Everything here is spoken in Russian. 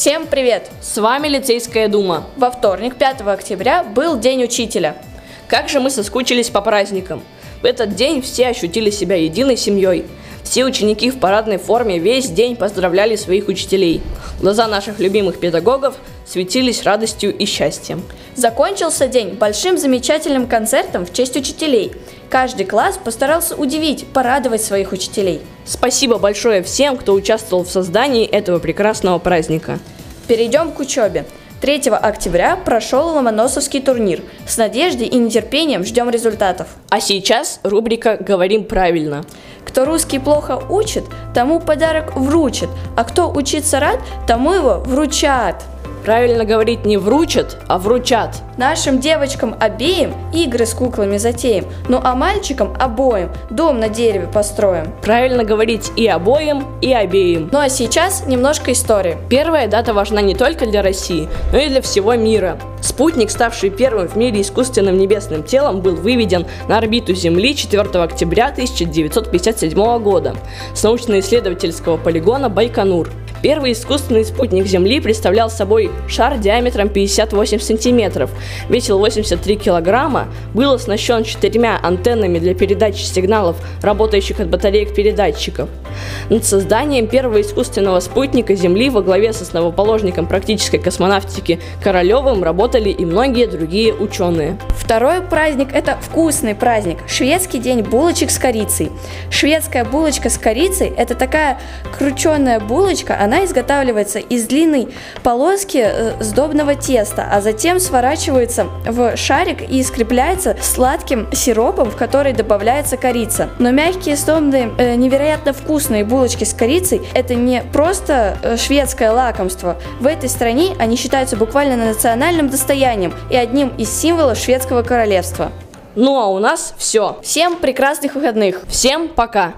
Всем привет! С вами Лицейская дума. Во вторник, 5 октября, был День учителя. Как же мы соскучились по праздникам. В этот день все ощутили себя единой семьей. Все ученики в парадной форме весь день поздравляли своих учителей. Глаза наших любимых педагогов светились радостью и счастьем. Закончился день большим замечательным концертом в честь учителей. Каждый класс постарался удивить, порадовать своих учителей. Спасибо большое всем, кто участвовал в создании этого прекрасного праздника. Перейдем к учебе. 3 октября прошел Ломоносовский турнир. С надеждой и нетерпением ждем результатов. А сейчас рубрика «Говорим правильно». Кто русский плохо учит, тому подарок вручит, а кто учиться рад, тому его вручат. Правильно говорить не вручат, а вручат. Нашим девочкам обеим игры с куклами затеем, ну а мальчикам обоим дом на дереве построим. Правильно говорить и обоим, и обеим. Ну а сейчас немножко истории. Первая дата важна не только для России, но и для всего мира. Спутник, ставший первым в мире искусственным небесным телом, был выведен на орбиту Земли 4 октября 1957 года с научно-исследовательского полигона Байконур. Первый искусственный спутник Земли представлял собой шар диаметром 58 сантиметров, весил 83 килограмма, был оснащен четырьмя антеннами для передачи сигналов, работающих от батареек передатчиков. Над созданием первого искусственного спутника Земли во главе с основоположником практической космонавтики Королевым работали и многие другие ученые. Второй праздник – это вкусный праздник – шведский день булочек с корицей. Шведская булочка с корицей – это такая крученная булочка, она изготавливается из длинной полоски э, сдобного теста, а затем сворачивается в шарик и скрепляется сладким сиропом, в который добавляется корица. Но мягкие, сдобные, э, невероятно вкусные булочки с корицей – это не просто э, шведское лакомство. В этой стране они считаются буквально национальным достоянием и одним из символов шведского королевства. Ну а у нас все. Всем прекрасных выходных! Всем пока!